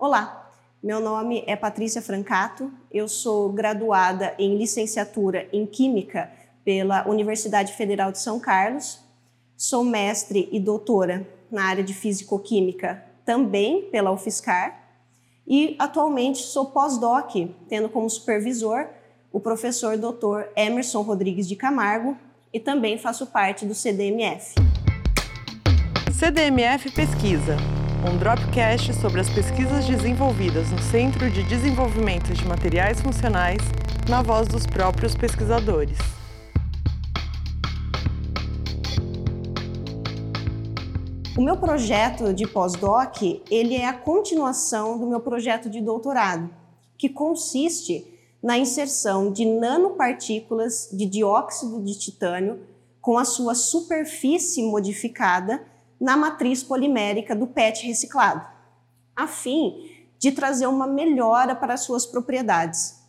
Olá, meu nome é Patrícia Francato, eu sou graduada em licenciatura em Química pela Universidade Federal de São Carlos, sou mestre e doutora na área de Físico-Química também pela UFSCar e atualmente sou pós-doc, tendo como supervisor o professor Dr. Emerson Rodrigues de Camargo e também faço parte do CDMF. CDMF Pesquisa, um dropcast sobre as pesquisas desenvolvidas no Centro de Desenvolvimento de Materiais Funcionais, na voz dos próprios pesquisadores. O meu projeto de pós-doc, ele é a continuação do meu projeto de doutorado, que consiste na inserção de nanopartículas de dióxido de titânio com a sua superfície modificada na matriz polimérica do PET reciclado, a fim de trazer uma melhora para suas propriedades.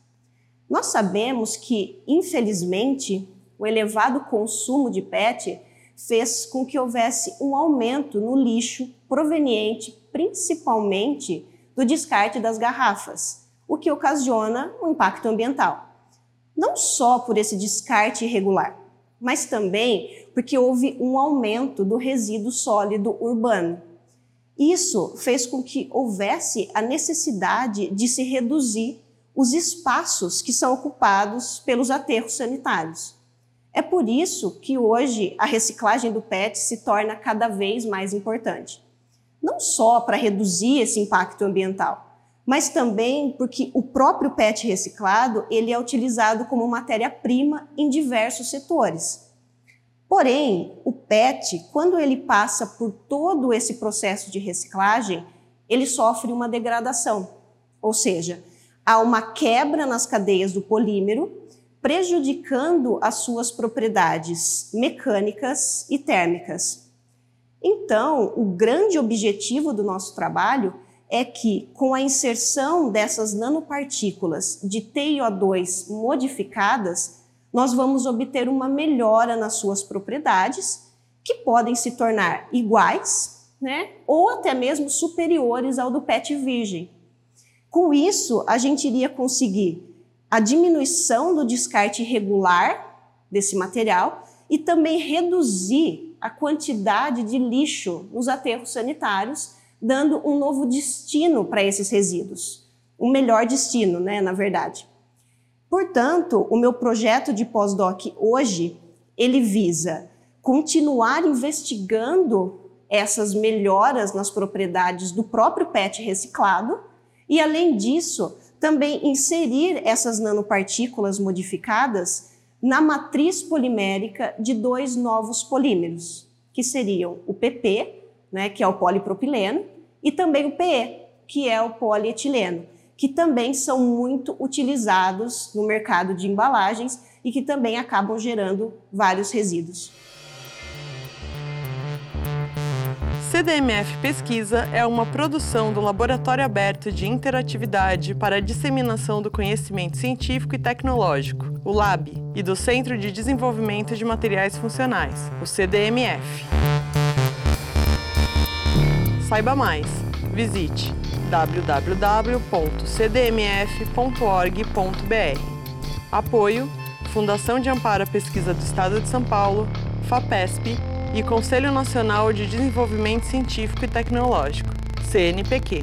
Nós sabemos que, infelizmente, o elevado consumo de PET fez com que houvesse um aumento no lixo proveniente principalmente do descarte das garrafas, o que ocasiona um impacto ambiental. Não só por esse descarte irregular, mas também porque houve um aumento do resíduo sólido urbano. Isso fez com que houvesse a necessidade de se reduzir os espaços que são ocupados pelos aterros sanitários. É por isso que hoje a reciclagem do PET se torna cada vez mais importante. Não só para reduzir esse impacto ambiental, mas também porque o próprio PET reciclado ele é utilizado como matéria-prima em diversos setores. Porém, o PET, quando ele passa por todo esse processo de reciclagem, ele sofre uma degradação, ou seja, há uma quebra nas cadeias do polímero prejudicando as suas propriedades mecânicas e térmicas. Então, o grande objetivo do nosso trabalho é que, com a inserção dessas nanopartículas de TiO2 modificadas, nós vamos obter uma melhora nas suas propriedades, que podem se tornar iguais, né, ou até mesmo superiores ao do PET virgem. Com isso, a gente iria conseguir a diminuição do descarte irregular desse material e também reduzir a quantidade de lixo nos aterros sanitários, dando um novo destino para esses resíduos. Um melhor destino, né, na verdade. Portanto, o meu projeto de pós-doc hoje, ele visa continuar investigando essas melhoras nas propriedades do próprio PET reciclado e, além disso, também inserir essas nanopartículas modificadas na matriz polimérica de dois novos polímeros, que seriam o PP, né, que é o polipropileno, e também o PE, que é o polietileno, que também são muito utilizados no mercado de embalagens e que também acabam gerando vários resíduos. CDMF Pesquisa é uma produção do Laboratório Aberto de Interatividade para a Disseminação do Conhecimento Científico e Tecnológico, o LAB, e do Centro de Desenvolvimento de Materiais Funcionais, o CDMF. Saiba mais. Visite www.cdmf.org.br. Apoio Fundação de Amparo à Pesquisa do Estado de São Paulo, FAPESP e Conselho Nacional de Desenvolvimento Científico e Tecnológico, CNPq.